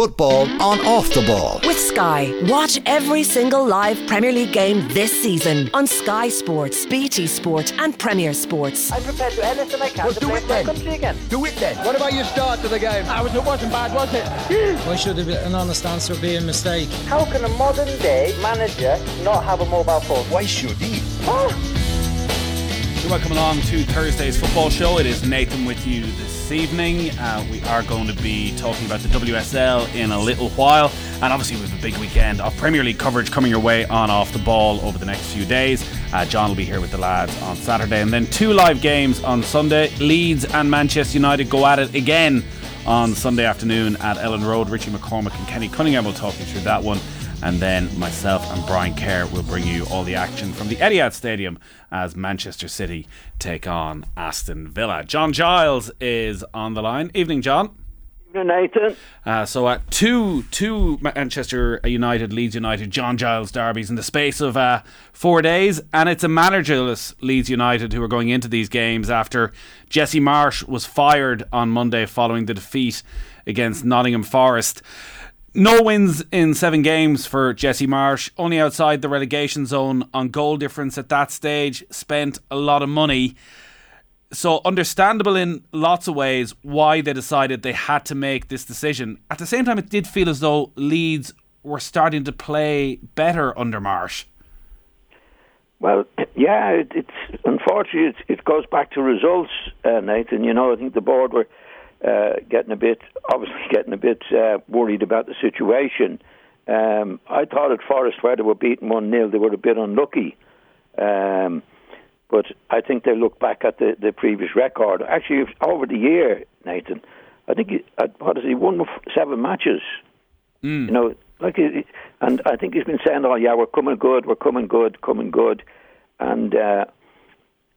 Football on off the ball. With Sky. Watch every single live Premier League game this season on Sky Sports, BT Sport, and Premier Sports. I'm prepared to do anything I can Well, to do play it my then. country again. Do it then. What about your start to the game? I was, it wasn't bad, was it? Why should an honest answer be a mistake? How can a modern day manager not have a mobile phone? Why should he? You're welcome along to Thursday's football show. It is Nathan with you this evening. Uh, we are going to be talking about the WSL in a little while, and obviously we have a big weekend of Premier League coverage coming your way on off the ball over the next few days. Uh, John will be here with the lads on Saturday, and then two live games on Sunday. Leeds and Manchester United go at it again on Sunday afternoon at Elland Road. Richie McCormick and Kenny Cunningham will talk you through that one. And then myself and Brian Kerr will bring you all the action from the Etihad Stadium as Manchester City take on Aston Villa. John Giles is on the line. Evening, John. Evening, Nathan. Uh, so at two two Manchester United, Leeds United, John Giles derbies in the space of uh, four days, and it's a managerless Leeds United who are going into these games after Jesse Marsh was fired on Monday following the defeat against Nottingham Forest. No wins in seven games for Jesse Marsh, only outside the relegation zone on goal difference at that stage, spent a lot of money. So, understandable in lots of ways why they decided they had to make this decision. At the same time, it did feel as though Leeds were starting to play better under Marsh. Well, yeah, it, it's unfortunately it, it goes back to results, uh, Nathan. You know, I think the board were uh, getting a bit, obviously getting a bit uh, worried about the situation. Um, I thought at Forest where they were beaten one 0 they were a bit unlucky. Um, but I think they look back at the, the previous record. Actually, over the year, Nathan, I think he, what is he won seven matches. You know, like, he- and I think he's been saying, "Oh yeah, we're coming good, we're coming good, coming good," and uh,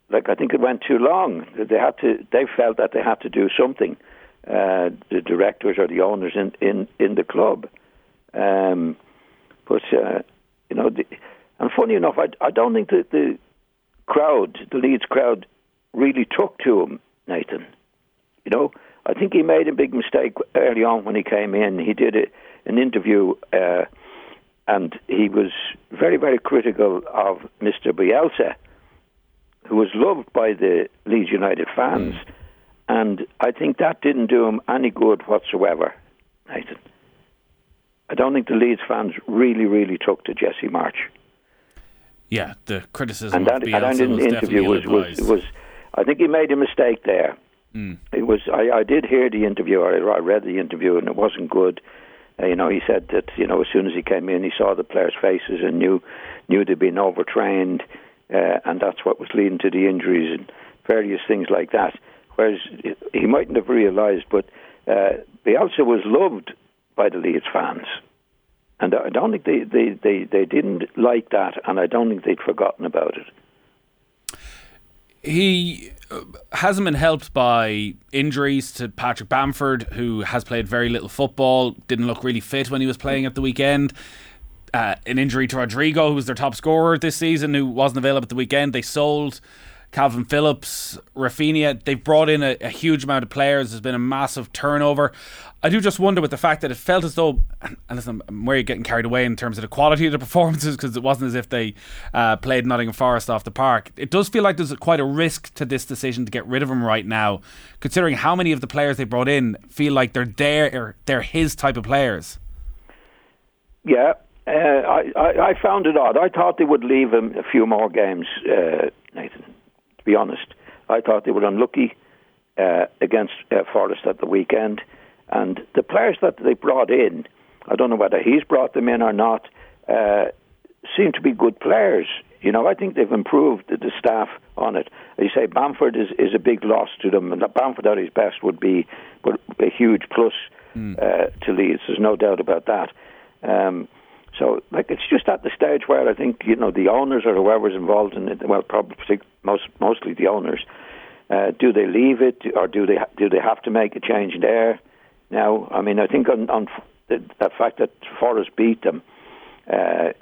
like I think it went too long. They had to. They felt that they had to do something. Uh, the directors or the owners in in in the club. Um, but uh, you know, the, and funny enough, I I don't think that the crowd, the Leeds crowd, really took to him, Nathan. You know, I think he made a big mistake early on when he came in. He did a, an interview, uh, and he was very, very critical of Mr. Bielsa, who was loved by the Leeds United fans. And I think that didn't do him any good whatsoever, Nathan. I don't think the Leeds fans really, really took to Jesse Marsh. Yeah, the criticism And of that, Bielsa and in was the interview was, was was I think he made a mistake there. It was I, I did hear the interview or I read the interview and it wasn't good. Uh, you know, he said that you know as soon as he came in, he saw the players' faces and knew knew they'd been overtrained, uh, and that's what was leading to the injuries and various things like that. Whereas he mightn't have realised, but uh, Bielsa was loved by the Leeds fans. And I don't think they, they, they, they didn't like that, and I don't think they'd forgotten about it. he uh, hasn't been helped by injuries to Patrick Bamford, who has played very little football, didn't look really fit when he was playing at the weekend. Uh, an injury to Rodrigo, who was their top scorer this season, who wasn't available at the weekend. They sold Kalvin Phillips, Raphinha. They've brought in a, a huge amount of players. There's been a massive turnover. I do just wonder with the fact that it felt as though, and listen, I'm where you're getting carried away in terms of the quality of the performances because it wasn't as if they uh, played Nottingham Forest off the park. It does feel like there's quite a risk to this decision to get rid of him right now, considering how many of the players they brought in feel like they're their, they're his type of players. Yeah, uh, I, I, I found it odd. I thought they would leave him a few more games, uh, Nathan, to be honest. I thought they were unlucky uh, against uh, Forest at the weekend. And the players that they brought in, I don't know whether he's brought them in or not, uh, seem to be good players. You know, I think they've improved the, the staff on it. As you say, Bamford is, is a big loss to them, and that Bamford at his best would be would be a huge plus uh, to Leeds. There's no doubt about that. Um, so, like, it's just at the stage where I think you know the owners or whoever's involved in it. Well, probably most mostly the owners. Uh, do they leave it, or do they do they have to make a change there? Now, I mean, I think on, on the, the fact that Forest beat them uh,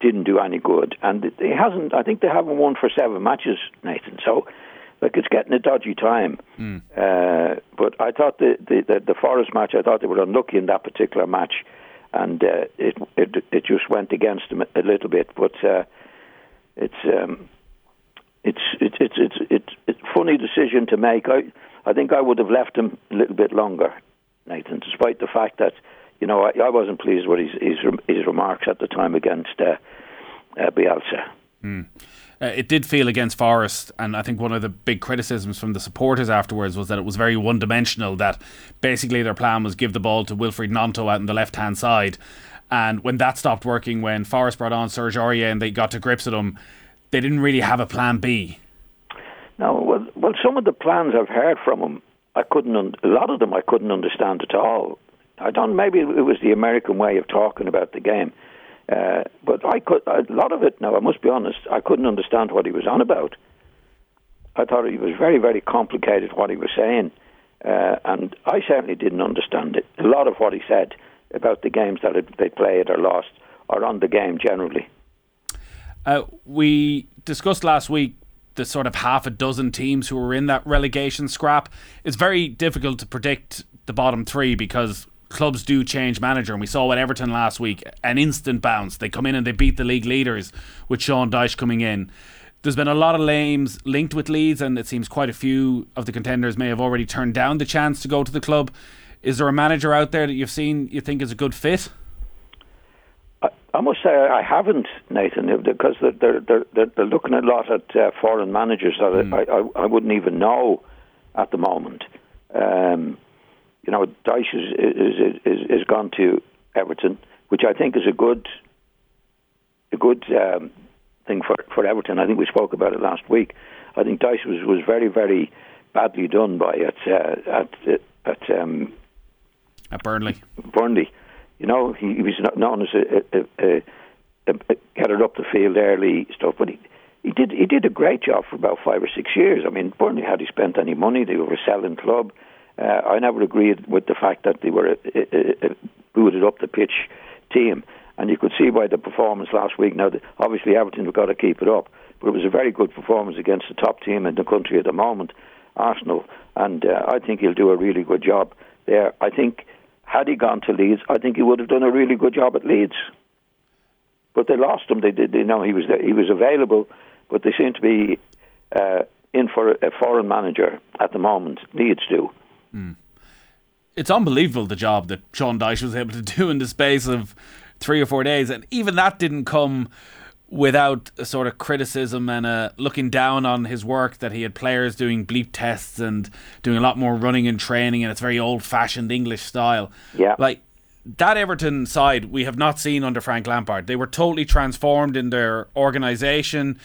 didn't do any good, and it hasn't. I think they haven't won for seven matches, Nathan. So like it's getting a dodgy time. Mm. Uh, but I thought the, the, the the Forest match, I thought they were unlucky in that particular match, and uh, it, it it just went against them a little bit. But uh, it's um, it's it's it's it's it's it's funny decision to make. I I think I would have left him a little bit longer, Nathan, despite the fact that you know I, I wasn't pleased with his his, his remarks at the time against uh, uh, Bielsa. Mm. Uh, it did feel against Forest, and I think one of the big criticisms from the supporters afterwards was that it was very one dimensional, that basically their plan was give the ball to Wilfried Gnonto out on the left hand side. And when that stopped working, when Forest brought on Serge Aurier and they got to grips with him, they didn't really have a plan B. No, well, well, some of the plans I've heard from him, I couldn't. Un- a lot of them I couldn't understand at all. I don't. Maybe it was the American way of talking about the game. Uh, but I could a lot of it. Now I must be honest, I couldn't understand what he was on about. I thought it was very, very complicated what he was saying, uh, and I certainly didn't understand it. A lot of what he said about the games that they played or lost, or on the game generally. Uh, we discussed last week the sort of half a dozen teams who were in that relegation scrap. It's very difficult to predict the bottom three because clubs do change manager, and we saw what Everton last week an instant bounce. They come in and they beat the league leaders with Sean Dyche coming in. There's been a lot of names linked with Leeds, and it seems quite a few of the contenders may have already turned down the chance to go to the club. Is there a manager out there that you've seen you think is a good fit? I, I must say I haven't, Nathan, because they're they're they're, they're looking a lot at uh, foreign managers that mm. I, I, I wouldn't even know at the moment. Um, you know, Dyche is, is, is, is gone to Everton, which I think is a good a good um, thing for, for Everton. I think we spoke about it last week. I think Dyche was, was very very badly done by at uh, at at um, at Burnley. Burnley, you know, he, he was known as a, a, a, a, a get it up the field early stuff, but he he did he did a great job for about five or six years. I mean, Burnley had he spent any money, they were a selling club. Uh, I never agreed with the fact that they were a, a, a booted up the pitch team, and you could see by the performance last week. Now, obviously, Everton have got to keep it up, but it was a very good performance against the top team in the country at the moment, Arsenal, and uh, I think he'll do a really good job there. I think had he gone to Leeds, I think he would have done a really good job at Leeds. But they lost him. They did. They know he was there, he was available, but they seem to be uh, in for a foreign manager at the moment. Leeds do. Mm. It's unbelievable the job that Sean Dyche was able to do in the space of three or four days, and even that didn't come without a sort of criticism and a looking down on his work that he had players doing bleep tests and doing a lot more running and training and it's very old fashioned English style. Yeah. Like that Everton side we have not seen under Frank Lampard. They were totally transformed in their organisation.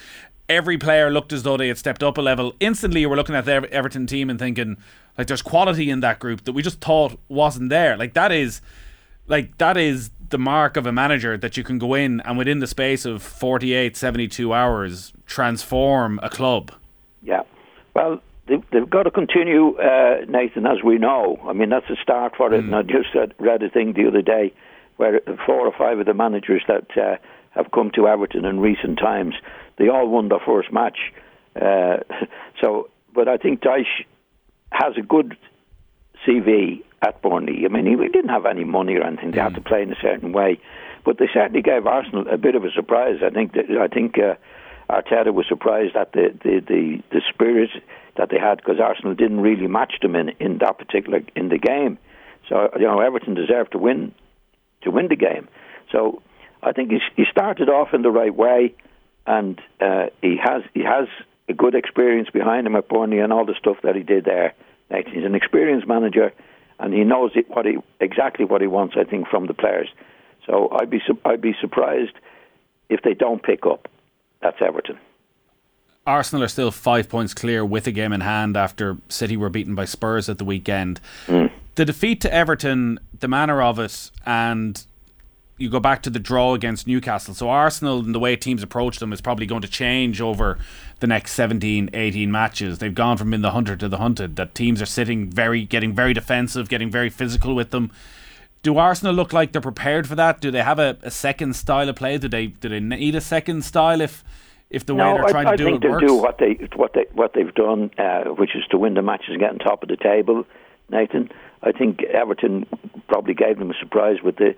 Every player looked as though they had stepped up a level. Instantly you were looking at the Everton team and thinking like there's quality in that group that we just thought wasn't there. Like that is like that is the mark of a manager that you can go in and within the space of 48 72 hours transform a club. Yeah. Well, they've, they've got to continue, uh, Nathan, as we know. I mean, that's a start for it. Mm. And I just read a thing the other day where four or five of the managers that uh, have come to Everton in recent times, they all won their first match. Uh, so, but I think Dyche has a good CV at Burnley. I mean, he didn't have any money or anything. They mm. had to play in a certain way, but they certainly gave Arsenal a bit of a surprise. I think that, I think uh, Arteta was surprised at the the the, the spirit that they had because Arsenal didn't really match them in in that particular in the game. So you know, Everton deserved to win to win the game. So I think he he started off in the right way, and uh, he has he has a good experience behind him at Burnley and all the stuff that he did there. He's an experienced manager, and he knows it, what he exactly what he wants. I think from the players. So I'd be I'd be surprised if they don't pick up. That's Everton. Arsenal are still five points clear with a game in hand after City were beaten by Spurs at the weekend. Mm. The defeat to Everton, the manner of it, and you go back to the draw against Newcastle. So Arsenal and the way teams approach them is probably going to change over the next 17, 18 matches. They've gone from in the hunter to the hunted. That teams are sitting very, getting very defensive, getting very physical with them. Do Arsenal look like they're prepared for that? Do they have a, a second style of play? Do they do they need a second style if if the no, way they're trying I, to do I think it they'll works? do what they what they what they've done, uh, which is to win the matches and get on top of the table. Nathan, I think Everton probably gave them a surprise with the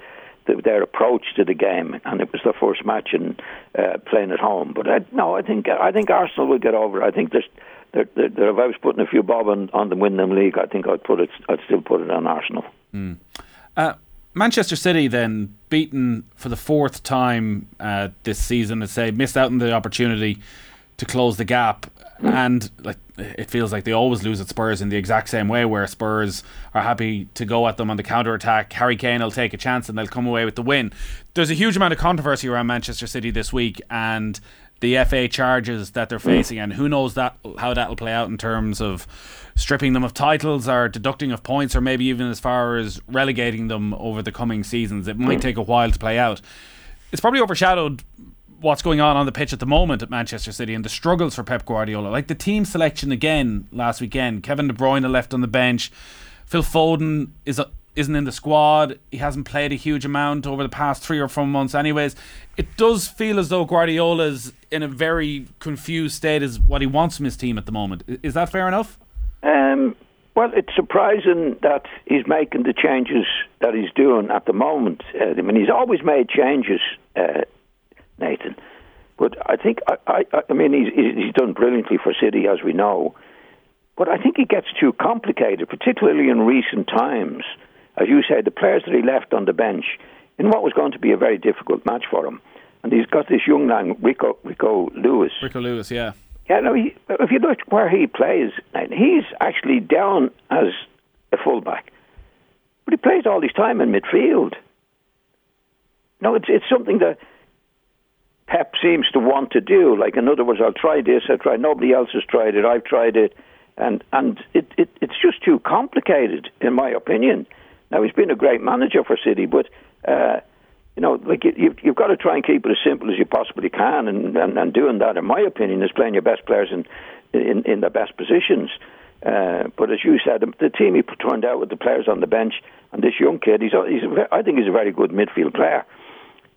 their approach to the game, and it was their first match in uh, playing at home. But I, no, I think I think Arsenal will get over. it. I think there's. They're, they're, if I was putting a few bob on, on them win them league, I think I'd put it. I'd still put it on Arsenal. Uh, Manchester City then beaten for the fourth time uh, this season. As say missed out on the opportunity to close the gap, and like it feels like they always lose at Spurs in the exact same way, where Spurs are happy to go at them on the counter attack. Harry Kane will take a chance and they'll come away with the win. There's a huge amount of controversy around Manchester City this week, and the FA charges that they're facing, and who knows that how that'll play out in terms of stripping them of titles or deducting of points, or maybe even as far as relegating them over the coming seasons. It might take a while to play out. It's probably overshadowed what's going on on the pitch at the moment at Manchester City and the struggles for Pep Guardiola. Like the team selection again last weekend, Kevin De Bruyne left on the bench. Phil Foden is a, isn't in the squad. He hasn't played a huge amount over the past three or four months. Anyways, it does feel as though Guardiola's in a very confused state as what he wants from his team at the moment. Is that fair enough? Um, well, it's surprising that he's making the changes that he's doing at the moment. Uh, I mean, he's always made changes, uh, Nathan. But I think, I, I, I mean, he's, he's done brilliantly for City, as we know. But I think it gets too complicated, particularly in recent times. As you said, the players that he left on the bench in what was going to be a very difficult match for him. And he's got this young man, Rico, Rico Lewis. Rico Lewis, yeah. Yeah, no. He, if you look where he plays, he's actually down as a fullback, but he plays all his time in midfield. No, it's it's something that Pep seems to want to do. Like in other words, I'll try this. I'll try. Nobody else has tried it. I've tried it, and and it, it it's just too complicated, in my opinion. Now he's been a great manager for City, but. Uh, you know, like you, you've, you've got to try and keep it as simple as you possibly can, and, and, and doing that, in my opinion, is playing your best players in in, in their best positions. Uh, but as you said, the team he turned out with the players on the bench and this young kid, he's, he's I think he's a very good midfield player.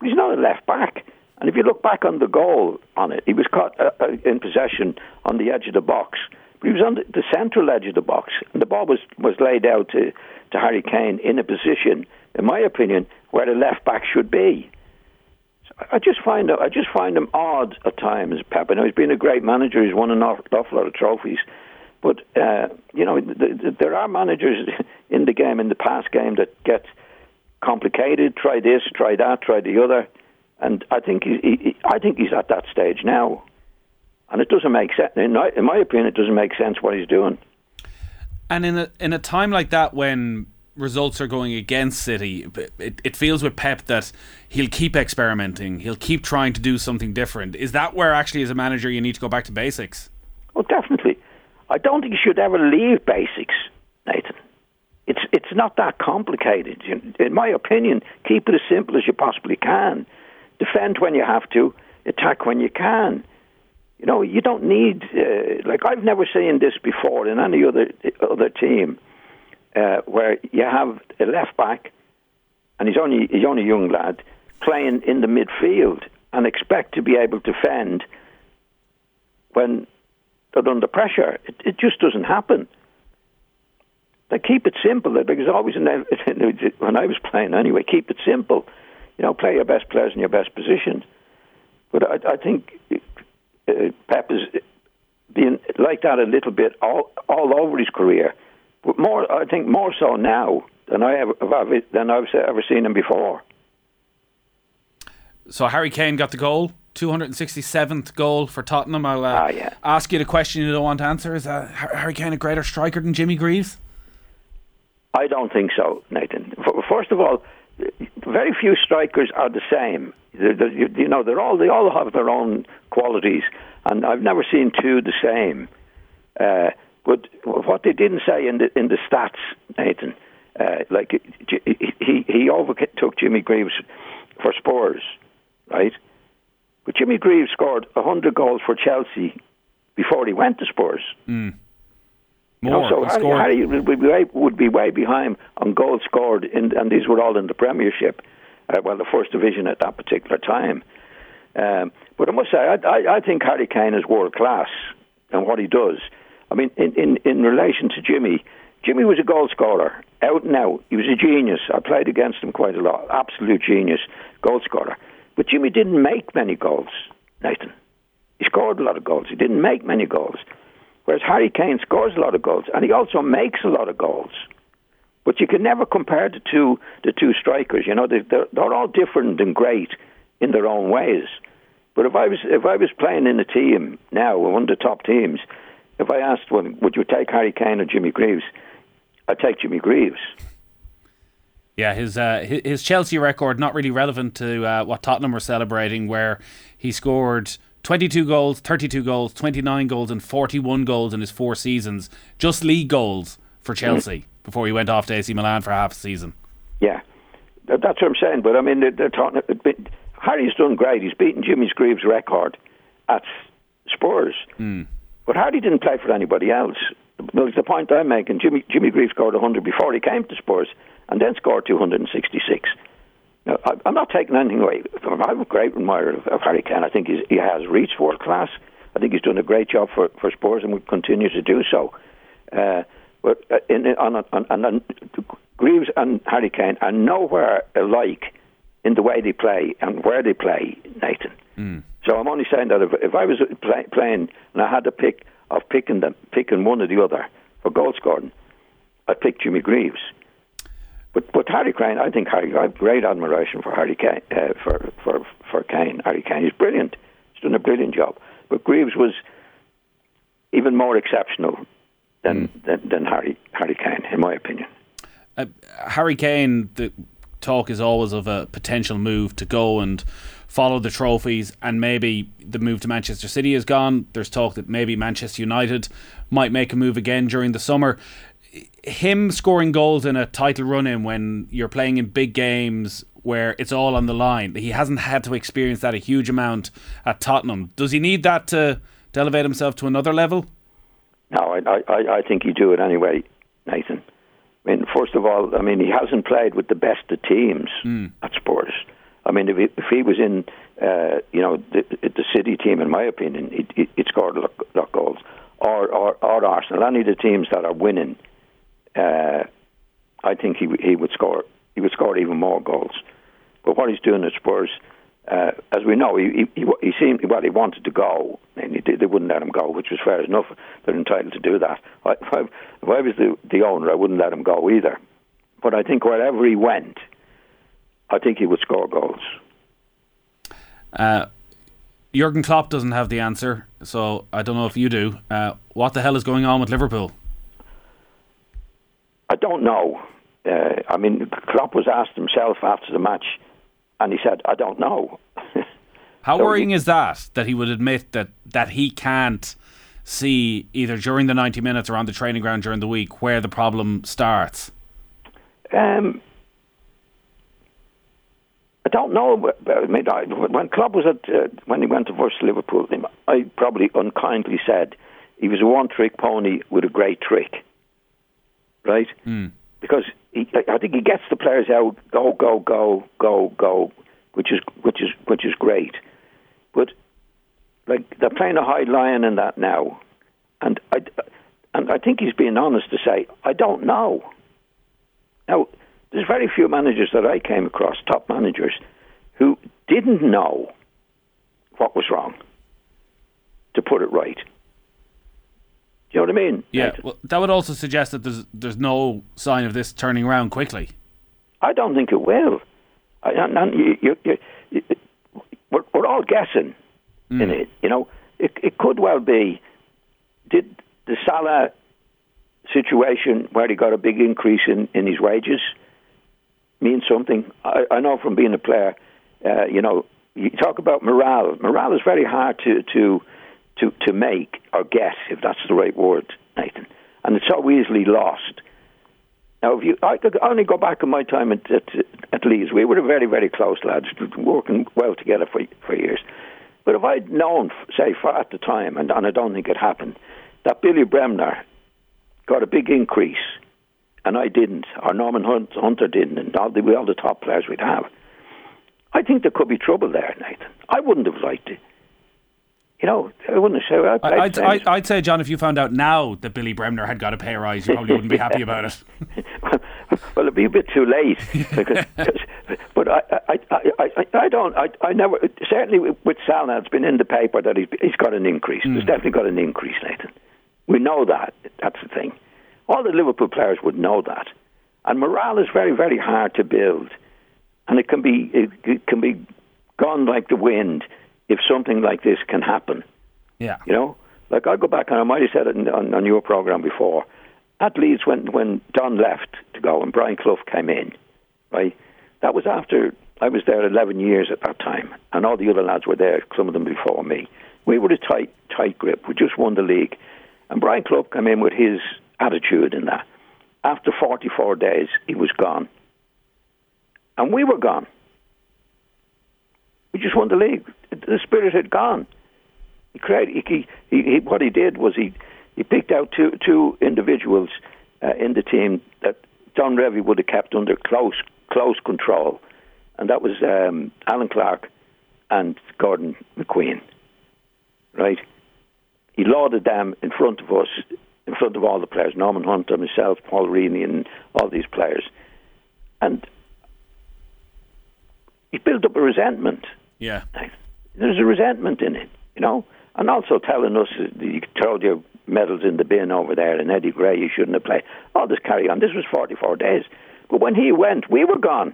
He's not a left back. And if you look back on the goal on it, he was caught uh, uh, in possession on the edge of the box. But he was on the, the central edge of the box, and the ball was, was laid out to, to Harry Kane in a position, in my opinion, where the left back should be. So I just find I just find him odd at times. Pep. I know he's been a great manager. He's won an awful, lot of trophies, but uh, you know th- th- there are managers in the game in the past game that get complicated. Try this, try that, try the other, and I think he, he, I think he's at that stage now, and it doesn't make sense. In my, in my opinion, it doesn't make sense what he's doing. And in a in a time like that when results are going against City, it, it feels with Pep that he'll keep experimenting, he'll keep trying to do something different. Is that where actually as a manager you need to go back to basics? Oh, definitely. I don't think you should ever leave basics, Nathan. It's it's not that complicated. In my opinion, keep it as simple as you possibly can. Defend when you have to, attack when you can. You know, you don't need uh, like I've never seen this before in any other other team uh, where you have a left back and he's only he's only a young lad playing in the midfield and expect to be able to defend when they're under pressure. It, it just doesn't happen. They keep it simple. Because always in, when I was playing anyway, keep it simple. You know, play your best players in your best positions. But I, I think uh, Pep is being like that a little bit all all over his career. But more, I think more so now than I ever than I've ever seen him before. So Harry Kane got the goal, 267th goal for Tottenham. I'll uh, Ah, yeah. ask you the question you don't want to answer. Is uh, Harry Kane a greater striker than Jimmy Greaves? I don't think so, Nathan. First of all, very few strikers are the same. They're, they're- you know, they're all they all have their own qualities, and I've never seen two the same. Uh, but what they didn't say in the in the stats, Nathan, uh, like he he, overtook Jimmy Greaves for Spurs, right? But Jimmy Greaves scored hundred goals for Chelsea before he went to Spurs. More. You know, so He Harry, scored- Harry would, be way, would be way behind on goals scored, in, and these were all in the Premiership, uh, well, the first division at that particular time. Um, but I must say, I, I, I think Harry Kane is world class and what he does. I mean, in, in, in relation to Jimmy, Jimmy was a goal scorer, out and out. He was a genius. I played against him quite a lot. Absolute genius, goal scorer. But Jimmy didn't make many goals, Nathan. He scored a lot of goals. He didn't make many goals. Whereas Harry Kane scores a lot of goals, and he also makes a lot of goals. But you can never compare the two the two strikers. You know, they're, they're all different and great in their own ways. But if I was if I was playing in a team now, one of the top teams, if I asked, well, would you take Harry Kane or Jimmy Greaves? I'd take Jimmy Greaves. Yeah, his uh, his Chelsea record not really relevant to uh, what Tottenham were celebrating, where he scored 22 goals, 32 goals, 29 goals, and 41 goals in his four seasons, just league goals for Chelsea before he went off to AC Milan for half a season. Yeah, that's what I'm saying. But I mean, they're, they're talking. Harry's done great. He's beaten Jimmy Greaves' record at Spurs. Mm. But Hardy didn't play for anybody else. Well, the point I'm making. Jimmy Jimmy Greaves scored 100 before he came to Spurs, and then scored 266. Now, I, I'm not taking anything away. I'm a great admirer of, of Harry Kane. I think he has reached world class. I think he's done a great job for, for Spurs and will continue to do so. Uh, but uh, in, on, on, on, on Greaves and Harry Kane are nowhere alike in the way they play and where they play, Nathan. Mm. So I'm only saying that if, if I was play, playing and I had to pick of picking them, picking one or the other for goal scoring, I'd pick Jimmy Greaves. But but Harry Kane, I think Harry, I have great admiration for Harry Kane, uh, for for for Kane. Harry Kane is brilliant. He's done a brilliant job. But Greaves was even more exceptional than mm. than, than Harry Harry Kane, in my opinion. Uh, Harry Kane, the talk is always of a potential move to go and follow the trophies, and maybe the move to Manchester City is gone. There's talk that maybe Manchester United might make a move again during the summer. Him scoring goals in a title run in when you're playing in big games where it's all on the line, he hasn't had to experience that a huge amount at Tottenham. Does he need that to, to elevate himself to another level? No, I, I, I think he'd do it anyway, Nathan. I mean, first of all, I mean he hasn't played with the best of teams mm. at Spurs. I mean, if he, if he was in, uh, you know, the, the City team, in my opinion, he'd, he'd scored a lot, lot goals. Or, or, or Arsenal, any of the teams that are winning, uh, I think he he would score he would score even more goals. But what he's doing at Spurs, uh, as we know, he, he he seemed well. He wanted to go, and did, they wouldn't let him go, which was fair enough. They're entitled to do that. If I, if I was the, the owner, I wouldn't let him go either. But I think wherever he went, I think he would score goals. Uh, Jurgen Klopp doesn't have the answer, so I don't know if you do. Uh, what the hell is going on with Liverpool? I don't know. Uh, I mean, Klopp was asked himself after the match, and he said, "I don't know." How so worrying he, is that? That he would admit that that he can't see either during the ninety minutes or on the training ground during the week where the problem starts. Um, I don't know. I mean, I, when Klopp was at uh, when he went to first Liverpool, I probably unkindly said he was a one-trick pony with a great trick, right? Mm. Because he, I think he gets the players out, go, go, go, go, go, which is which is which is great. But like they're playing a high line in that now, and I and I think he's being honest to say I don't know. Now there's very few managers that I came across, top managers, who didn't know what was wrong to put it right. Do you know what I mean? Yeah. Well, that would also suggest that there's there's no sign of this turning around quickly. I don't think it will. I, and you, you, you, you, we're, we're all guessing mm. in it. You know, it, it could well be. Did the Salah situation where he got a big increase in, in his wages? mean something. I, I know from being a player, uh, you know, you talk about morale. Morale is very hard to, to to to make or guess, if that's the right word, Nathan. And it's so easily lost. Now, if you, I could only go back in my time at, at, at Leeds. We were very, very close lads, working well together for for years. But if I'd known, say, at the time, and, and I don't think it happened, that Billy Bremner got a big increase and I didn't, or Norman Hunt, Hunter didn't, and all the, all the top players we'd have. I think there could be trouble there, Nathan. I wouldn't have liked it. You know, I wouldn't have said. I'd, I- I'd, say- I'd, I'd say, John, if you found out now that Billy Bremner had got a pay rise, you probably wouldn't be happy about it. well, it'd be a bit too late. Because, but I, I, I, I, I don't. I, I never. Certainly with Salah, it's been in the paper that he's, he's got an increase. There's hmm. definitely got an increase, Nathan. We know that. That's the thing. All the Liverpool players would know that, and morale is very, very hard to build, and it can be it, it can be gone like the wind if something like this can happen. Yeah. You know, like I go back and I might have said it in, on, on your program before. At Leeds, when when Don left to go and Brian Clough came in, right? That was after I was there 11 years at that time, and all the other lads were there. Some of them before me. We were a tight, tight grip. We just won the league, and Brian Clough came in with his attitude in that. After 44 days, he was gone, and we were gone. We just won the league. The spirit had gone. He created. He, he, he, what he did was he he picked out two two individuals uh, in the team that Don Revie would have kept under close close control, and that was um, Allan Clarke and Gordon McQueen. Right. He lauded them in front of us, in front of all the players, Norman Hunter, myself, Paul Reaney, and all these players, and he built up a resentment. Yeah. There's a resentment in it, you know, and also telling us that you told your medals in the bin over there, and Eddie Gray, you shouldn't have played. Oh, all this carry on. This was 44 days, but when he went, we were gone.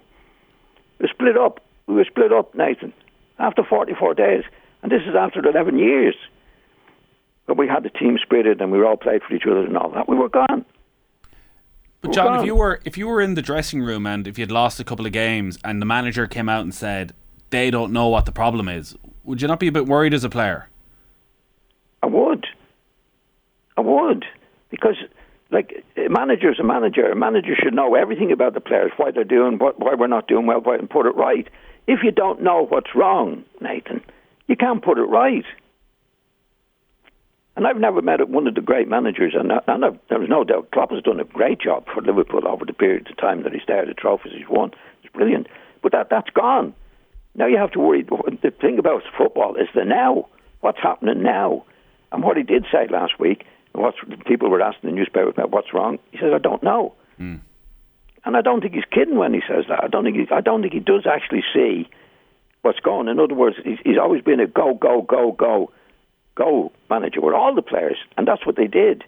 We split up. We were split up, Nathan, after 44 days, and this is after 11 years. But we had the team spirited, and we all played for each other and all that. We were gone. But John, if you were if you were in the dressing room and if you'd lost a couple of games and the manager came out and said they don't know what the problem is, would you not be a bit worried as a player? I would. I would. Because, like, a manager's a manager. A manager should know everything about the players, why they're doing, what, why we're not doing well, why, and put it right. If you don't know what's wrong, Nathan, you can't put it right. And I've never met one of the great managers, and, I- and I've, there was no doubt Klopp has done a great job for Liverpool over the period of time that he's there, the trophies he's won. It's brilliant. But that, that's gone. Now you have to worry. The thing about football is the now. What's happening now? And what he did say last week, what people were asking the newspaper about what's wrong, he says, I don't know. Hmm. And I don't think he's kidding when he says that. I don't think he, I don't think he does actually see what's going. In other words, he's, he's always been a go, go, go, go, go manager with all the players, and that's what they did.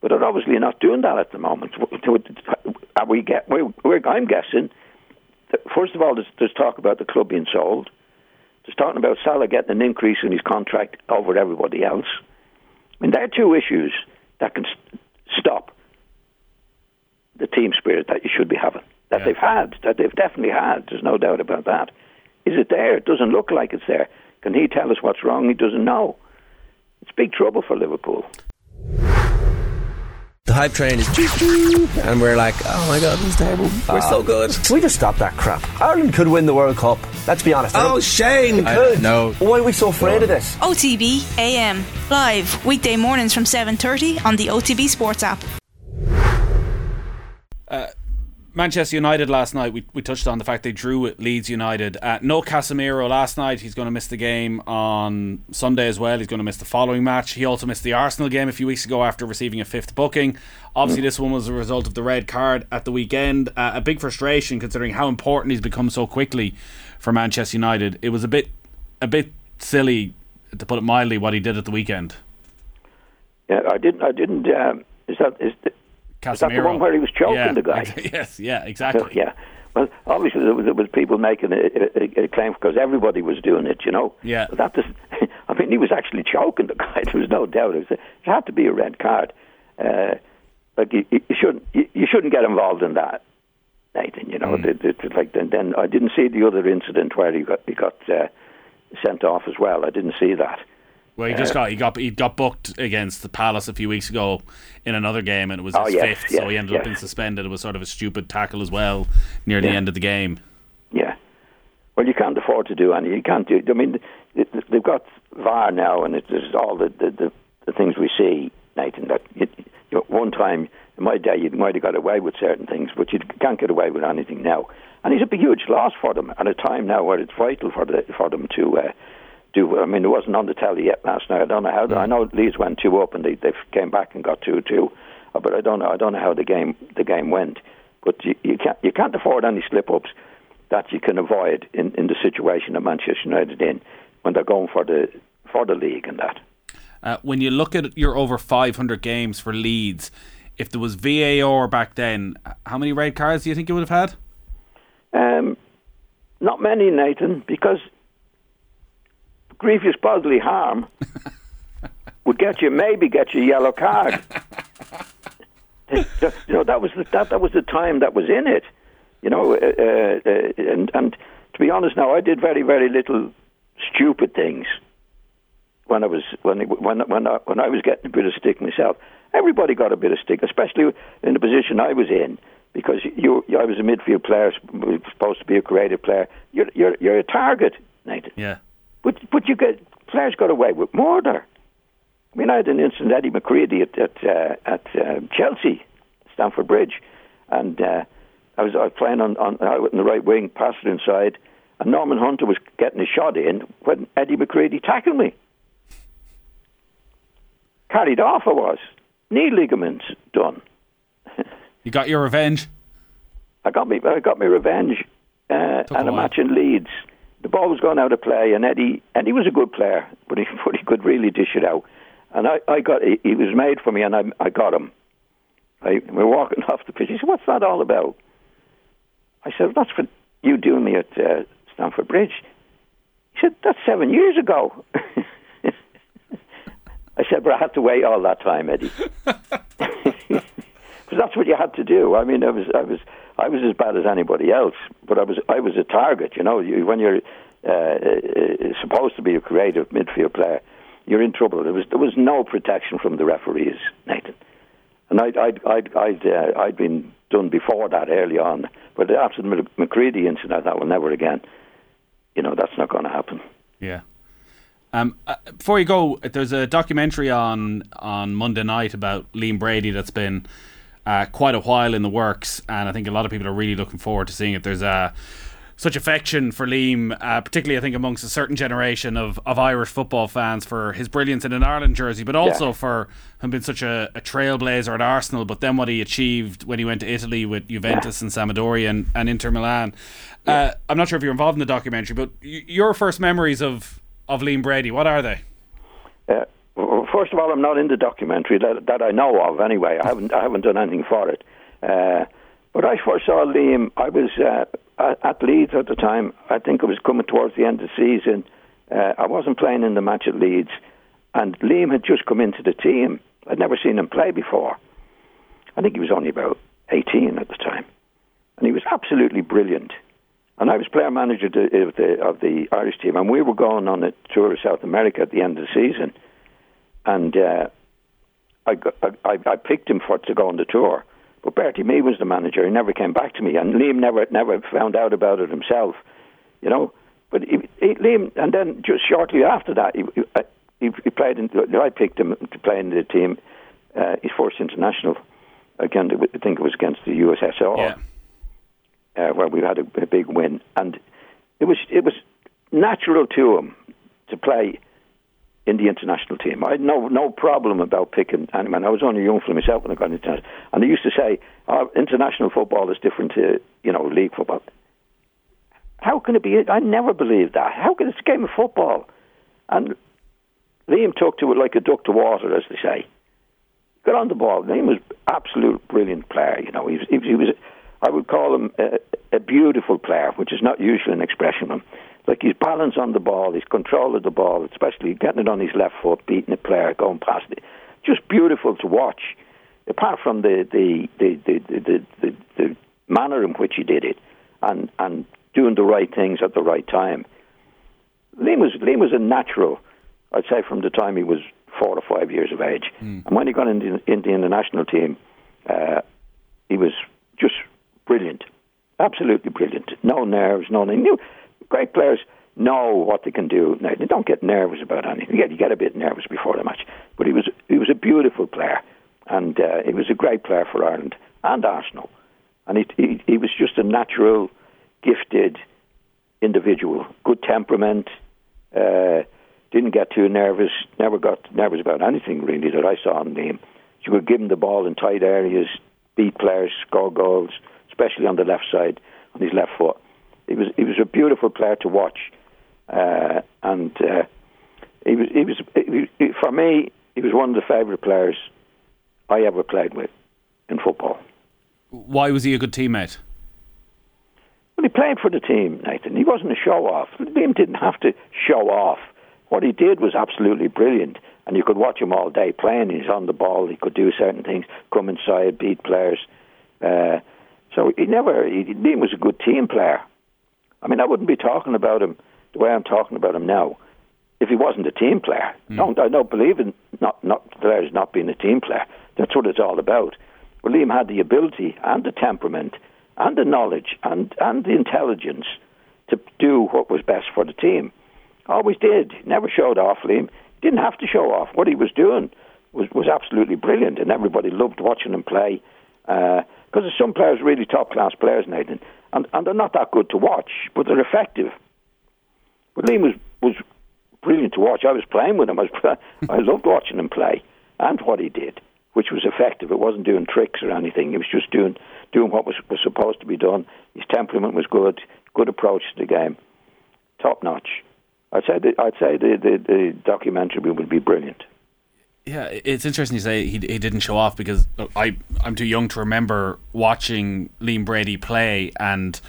But they're obviously not doing that at the moment. Are we get? We're, we're, I'm guessing. First of all, there's, there's talk about the club being sold. There's talking about Salah getting an increase in his contract over everybody else. I mean, there are two issues that can st- stop the team spirit that you should be having, that Yeah. they've had, that they've definitely had. There's no doubt about that. Is it there? It doesn't look like it's there. Can he tell us what's wrong? He doesn't know. It's big trouble for Liverpool. The hype train is choo choo, and we're like, oh my god, this is terrible. We're so good. Can we just stop that crap? Ireland could win the World Cup. Let's be honest. Oh, Shane! could. no. Why are we so afraid of this? OTB AM live weekday mornings from 7:30 on the OTB Sports app. Uh, Manchester United last night, we, we touched on the fact they drew with Leeds United. Uh, no Casemiro last night. He's going to miss the game on Sunday as well. He's going to miss the following match. He also missed the Arsenal game a few weeks ago after receiving a fifth booking. Obviously, this one was a result of the red card at the weekend. Uh, a big frustration considering how important he's become so quickly for Manchester United. It was a bit a bit silly, to put it mildly, what he did at the weekend. Yeah, I didn't. I didn't. Um, is that is, the, is that the one where he was choking Yeah, the guy? yes, yeah, exactly. yeah. Well, obviously there was, there was people making a, a, a claim because everybody was doing it, you know. Yeah. But that does, I mean, he was actually choking the guy. There was no doubt. It, was, it had to be a red card. Uh, like you, you shouldn't you, you shouldn't get involved in that, Nathan. You know, it, it, it- like then, then I didn't see the other incident where he got he got uh, sent off as well. I didn't see that. Well, he just got he got he got booked against the Palace a few weeks ago in another game, and it was Oh, his yes, fifth, so he ended up yes. being suspended. It was sort of a stupid tackle as well near the end of the game. Yeah. Well, you can't afford to do any. You can't do. I mean, th- th- they've got VAR now, and it, there's all the, the, the, the things we see, Nathan. That you, you, one time in my day, you might have got away with certain things, but you can't get away with anything now. and it's a huge loss for them at a time now where it's vital for the, for them to. Uh, do I mean it wasn't on the telly yet last night. I don't know how. I know Leeds went two up and they they came back and got two two, uh, but I don't know. I don't know how the game the game went. But you, you can't you can't afford any slip ups that you can avoid in, in the situation that Manchester United in when they're going for the for the league and that. Uh, when you look at your over 500 games for Leeds, if there was VAR back then, how many red cards do you think you would have had? Um, not many, Nathan, because grievous bodily harm would get you maybe get you a yellow card. you know that was the, that that was the time that was in it. You know, uh, uh, uh, and and to be honest, now I did very very little stupid things when I was when when when I, when I was getting a bit of stick myself. Everybody got a bit of stick, especially in the position I was in, because you, I was a midfield player, supposed to be a creative player. You're you're you're a target, Nathan. Yeah. But but you get players got away with murder. I mean, I had an incident Eddie McCreadie at at, uh, at uh, Chelsea, Stamford Bridge, and uh, I was I was playing on on uh, in the right wing, passed it inside, and Norman Hunter was getting a shot in when Eddie McCreadie tackled me. Carried off, I was knee ligaments done. you got your revenge. I got me I got my revenge, uh, and a match in Leeds the ball was going out of play, and Eddie Eddie was a good player, but he but he could really dish it out. And I, I got he, was made for me, and I I got him. I, we're walking off the pitch. He said, "What's that all about?" I said, "That's for you doing me at uh, Stamford Bridge." He said, "That's seven years ago." I said, "But I had to wait all that time, Eddie." because that's what you had to do. I mean, I was, I was, I was as bad as anybody else, but I was, I was a target. You know, you, when you're uh, uh, supposed to be a creative midfield player, you're in trouble. There was, there was no protection from the referees, Nathan. And I'd, I'd, I'd, I'd, uh, I'd been done before that early on, but after the McCreadie incident, that will never again. You know, that's not going to happen. Yeah. Um, uh, before you go, there's a documentary on on Monday night about Liam Brady that's been uh, quite a while in the works, and I think a lot of people are really looking forward to seeing it. There's a such affection for Liam, uh, particularly I think amongst a certain generation of, of Irish football fans for his brilliance in an Ireland jersey, but also yeah. for him being such a, a, trailblazer at Arsenal, but then what he achieved when he went to Italy with Juventus yeah. and Sampdoria and, and Inter Milan. Yeah. Uh, I'm not sure if you're involved in the documentary, but y- your first memories of, of Liam Brady, what are they? Uh, first of all, I'm not in the documentary that, that I know of. Anyway, I haven't I haven't done anything for it. Uh, but I first saw Liam. I was uh, at Leeds at the time. I think it was coming towards the end of the season. Uh, I wasn't playing in the match at Leeds, and Liam had just come into the team. I'd never seen him play before. I think he was only about 18 at the time, and he was absolutely brilliant. And I was player manager of the, of the Irish team, and we were going on a tour of South America at the end of the season and uh, I, I, I picked him for to go on the tour. But Bertie Mee was the manager. He never came back to me, and Liam never never found out about it himself. You know, but he, he, Liam, and then just shortly after that, he, he, he played. In, I picked him to play in the team. Uh, his first international. Again, I think it was against the USSR, yeah. uh, where we had a, a big win, and it was it was natural to him to play in the international team. I had no no problem about picking anyone. I was only young for myself when I got into international. And they used to say, oh, international football is different to, you know, league football. How can it be? I never believed that. How can it's a game of football? And Liam took to it like a duck to water, as they say. Got on the ball. Liam was absolute brilliant player. You know, he was, he was I would call him a, a beautiful player, which is not usually an expression of him like his balance on the ball, his control of the ball, especially getting it on his left foot, beating a player, going past it. Just beautiful to watch. Apart from the the the the, the, the, the manner in which he did it, and and doing the right things at the right time. Liam was Liam was a natural, I'd say, from the time he was four or five years of age. Mm. And when he got into, into the international team, uh, he was just brilliant, absolutely brilliant. No nerves, no nothing. Great players know what they can do. Now, they don't get nervous about anything. Get, you get a bit nervous before the match, but he was he was a beautiful player, and uh, he was a great player for Ireland and Arsenal, and he, he he was just a natural gifted individual, good temperament. Uh, didn't get too nervous. Never got nervous about anything really that I saw in him. You could give him the ball in tight areas, beat players, score goals, especially on the left side on his left foot. He was he was a beautiful player to watch, uh, and uh, he was he was he, he, for me he was one of the favourite players I ever played with in football. Why was he a good teammate? Well, he played for the team, Nathan. He wasn't a show off. Liam didn't have to show off. What he did was absolutely brilliant, and you could watch him all day playing. He's on the ball. He could do certain things, come inside, beat players. Uh, so he never. He, Liam was a good team player. I mean, I wouldn't be talking about him the way I'm talking about him now if he wasn't a team player. Mm. Don't, I don't believe in not not players not being a team player. That's what it's all about. Well, Liam had the ability and the temperament and the knowledge and, and the intelligence to do what was best for the team. Always did. Never showed off, Liam. Didn't have to show off. What he was doing was, was absolutely brilliant, and everybody loved watching him play. Because uh, there's some players really top class players, Nathan, and, and they're not that good to watch, but they're effective. But Liam was, was brilliant to watch. I was playing with him. I, was, I loved watching him play and what he did which was effective. It wasn't doing tricks or anything. He was just doing doing what was, was supposed to be done. His temperament was good, good approach to the game, top notch. I'd say the, I'd say the, the, the documentary would be brilliant. Yeah, it's interesting you say he he didn't show off because I I'm too young to remember watching Liam Brady play, and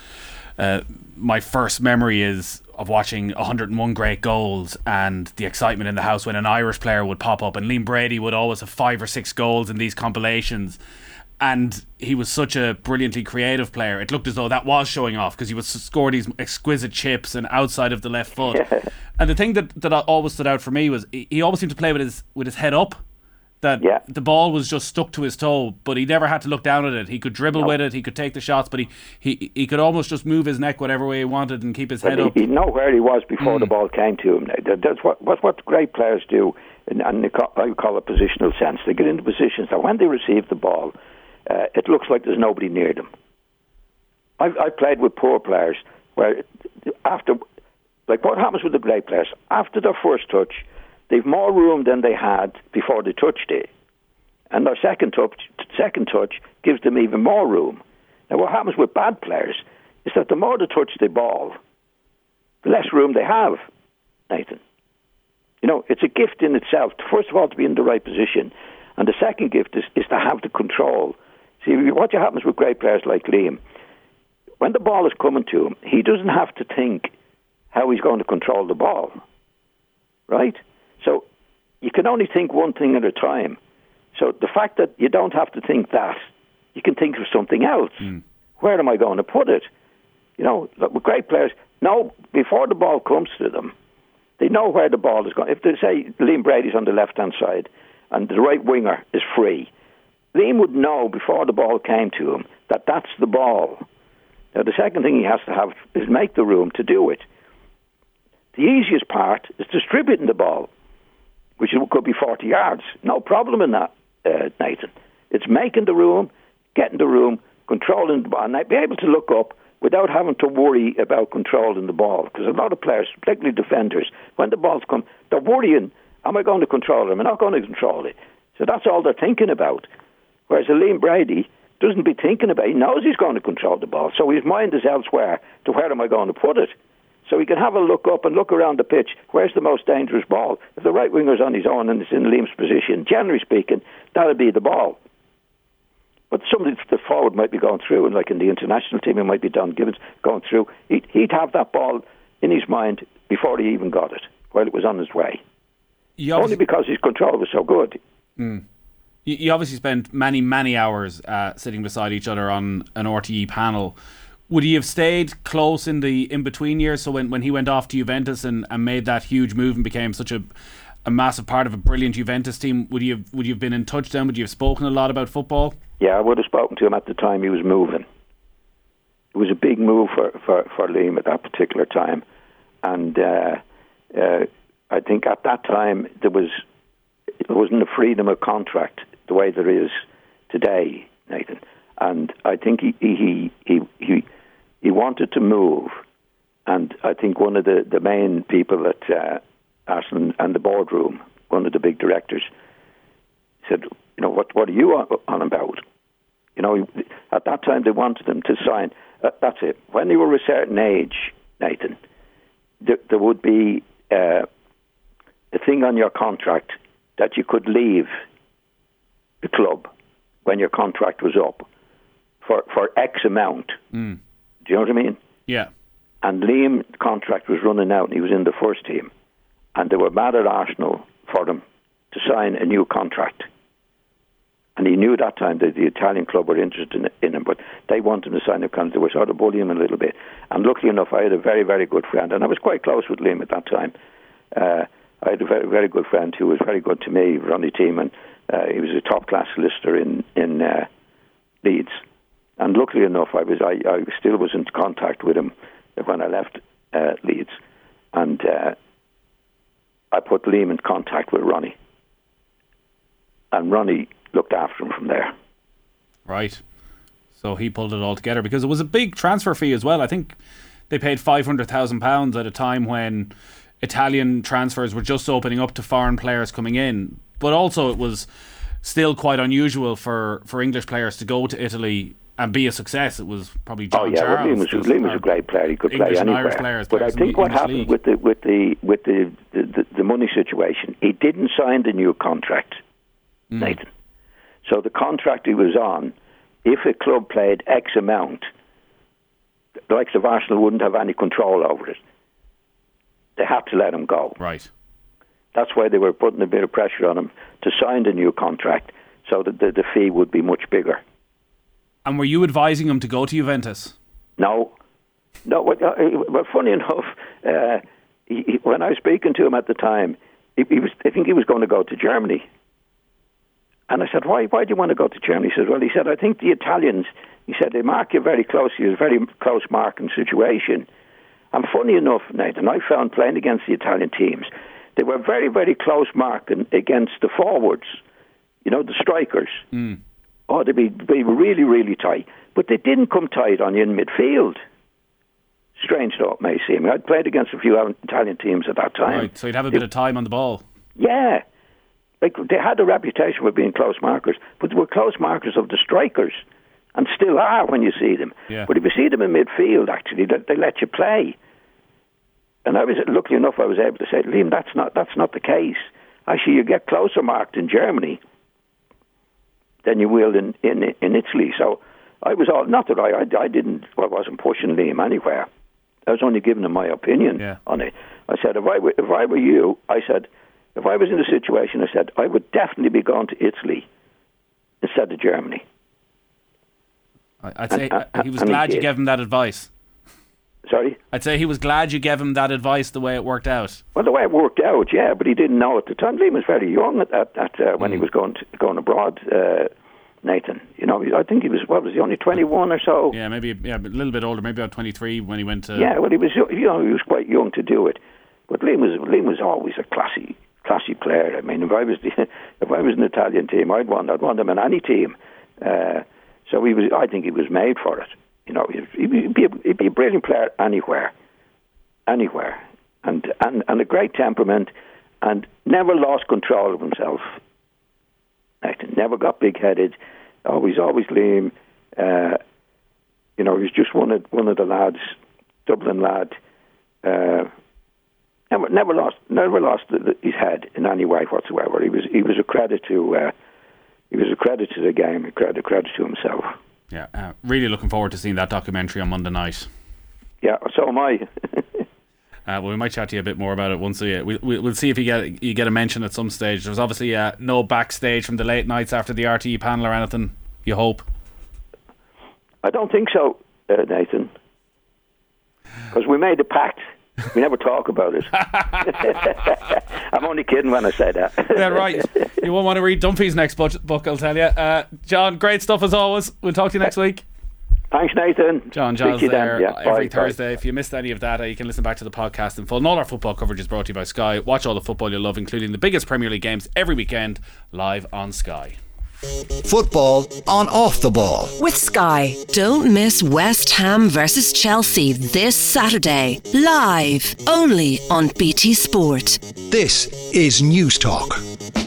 uh, my first memory is of watching 101 great goals and the excitement in the house when an Irish player would pop up and Liam Brady would always have five or six goals in these compilations and he was such a brilliantly creative player it looked as though that was showing off because he would score these exquisite chips and outside of the left foot and the thing that, that always stood out for me was he always seemed to play with his with his head up that yeah. the ball was just stuck to his toe, but he never had to look down at it. He could dribble no. with it, he could take the shots, but he, he he could almost just move his neck whatever way he wanted and keep his but head he, up. He'd know where he was before mm. the ball came to him. That's what what, what great players do, and, and I call it positional sense. They get into positions that when they receive the ball, uh, it looks like there's nobody near them. I've, I've played with poor players where after, like what happens with the great players, after their first touch, they've more room than they had before they touched it. And their second touch, second touch gives them even more room. Now, what happens with bad players is that the more they touch the ball, the less room they have, Nathan. You know, it's a gift in itself, first of all, to be in the right position. And the second gift is, is to have the control. See, what happens with great players like Liam, when the ball is coming to him, he doesn't have to think how he's going to control the ball. Right? So you can only think one thing at a time. So the fact that you don't have to think that, you can think of something else. Mm. Where am I going to put it? You know, with great players, no, before the ball comes to them, they know where the ball is going. If they say Liam Brady's on the left hand side and the right winger is free, Liam would know before the ball came to him that that's the ball. Now, the second thing he has to have is make the room to do it. The easiest part is distributing the ball, which could be 40 yards. No problem in that uh, Nathan. It's making the room, getting the room, controlling the ball, and be able to look up without having to worry about controlling the ball. Because a lot of players, particularly defenders, when the balls come, they're worrying, am I going to control it? Am I not going to control it? So that's all they're thinking about. Whereas Liam Brady doesn't be thinking about it. He knows he's going to control the ball, so his mind is elsewhere to where am I going to put it? So he can have a look up and look around the pitch. Where's the most dangerous ball? If the right winger's on his own and it's in Liam's position, generally speaking, that'll be the ball. But somebody the forward might be going through, and like in the international team, it might be Don Givens going through. He'd, he'd have that ball in his mind before he even got it, while it was on his way. Only because his control was so good. Mm. You, you obviously spent many, many hours uh, sitting beside each other on an RTE panel would he have stayed close in the in between years? So when, when he went off to Juventus and, and made that huge move and became such a a massive part of a brilliant Juventus team, would you have would you have been in touch then? Would you have spoken a lot about football? Yeah, I would have spoken to him at the time he was moving. It was a big move for for, for Liam at that particular time, and uh, uh, I think at that time there was there wasn't a freedom of contract the way there is today, Nathan. And I think he he he he, he wanted to move, and I think one of the, the main people at uh, Arsenal and the boardroom, one of the big directors, said, "You know what? What are you on, about?" You know, at that time they wanted him to sign. Uh, that's it. When you were a certain age, Nathan, there, there would be uh, a thing on your contract that you could leave the club when your contract was up for, for X amount. Mm. Do you know what I mean? Yeah. And Liam's contract was running out and he was in the first team. And they were mad at Arsenal for him to sign a new contract. And he knew that time that the Italian club were interested in, in him, but they wanted him to sign a contract. They were sort of bullying him a little bit. And luckily enough, I had a very, very good friend, and I was quite close with Liam at that time. Uh, I had a very, very good friend who was very good to me, Ronnie Teeman. Uh, he was a top class solicitor in in uh, Leeds, and luckily enough, I was I, I still was in contact with him when I left uh, Leeds, and uh, I put Liam in contact with Ronnie, and Ronnie looked after him from there. Right. So he pulled it all together because it was a big transfer fee as well. I think they paid five hundred thousand pounds at a time when Italian transfers were just opening up to foreign players coming in, but also it was still quite unusual for, for English players to go to Italy and be a success. It was probably John oh yeah, Charles. well, Liam, was, Liam was a great player. He could English play anywhere. Irish players, but I think what English happened league. with the with the with the the, the the money situation, he didn't sign the new contract, Mm. Nathan. So the contract he was on, if a club played X amount, the likes of Arsenal wouldn't have any control over it. They had to let him go. Right. That's why they were putting a bit of pressure on him to sign the new contract, so that the, the fee would be much bigger. And were you advising him to go to Juventus? No, no. Well, uh, funny enough, uh, he, he, when I was speaking to him at the time, he, he was. I think he was going to go to Germany. And I said, why? Why do you want to go to Germany? He said, well, he said, I think the Italians. He said they mark you very closely. It's a very close marking situation. And funny enough, Nathan, I found playing against the Italian teams, they were very, very close marking against the forwards. You know, the strikers. Mm. Oh, they'd be, be really, really tight. But they didn't come tight on you in midfield. Strange though it may seem. I'd played against a few Italian teams at that time. Right. So you'd have a bit of time on the ball. Yeah. Like they had a reputation for being close markers, but they were close markers of the strikers, and still are when you see them. Yeah. But if you see them in midfield, actually, they, they let you play. And I was lucky enough; I was able to say, Liam, that's not that's not the case. Actually, you get closer marked in Germany than you will in in, in Italy. So I was all not that I I, I didn't I wasn't pushing Liam anywhere. I was only giving him my opinion Yeah. on it. I said, if I were, if I were you, I said, if I was in the situation, I said, I would definitely be going to Italy instead of Germany. I- I'd say And- uh, he was and he glad you gave him that advice. Sorry. I'd say he was glad you gave him that advice the way it worked out. Well, the way it worked out, yeah, but he didn't know at the time. Liam was very young at, at, at uh, when he was going to, going abroad. Uh, Nathan, you know, I think he was what was he only twenty one or so. Yeah, maybe yeah, a little bit older, maybe about 23 when he went to. Yeah, well, he was you know he was quite young to do it, but Liam was Liam was always a classy classy player. I mean, if I was the, if I was an Italian team, I'd want I'd want him in any team. Uh, so he was. I think he was made for it. You know, he'd, he'd, be a, he'd be a brilliant player anywhere, anywhere, and and and a great temperament, and never lost control of himself. Never got big headed. Always, always Liam. Uh, you know, he was just one of one of the lads, Dublin lad. Uh, never, never lost, never lost the, the, his head in any way whatsoever. He was, he was a credit to, uh, he was a credit to the game, a credit, a credit to himself. Yeah, uh, really looking forward to seeing that documentary on Monday night. Yeah, so am I. Uh, well, we might chat to you a bit more about it once we, we, we- we'll see if you get you get a mention at some stage. There's obviously uh, no backstage from the late nights after the RTE panel or anything. You hope. I don't think so, uh, Nathan, because we made a pact. We never talk about it. I'm only kidding when I say that. yeah, right. You won't want to read Dunphy's next book, book I'll tell you. Uh, John, great stuff as always. We'll talk to you next week. Thanks, Nathan. John Speak Giles to you there Yeah, every bye, bye. Thursday. If you missed any of that, uh, you can listen back to the podcast in full. And all our football coverage is brought to you by Sky. Watch all the football you love, including the biggest Premier League games every weekend live on Sky. Football on off the ball. With Sky. Don't miss West Ham versus Chelsea this Saturday. Live only on BT Sport. This is Newstalk.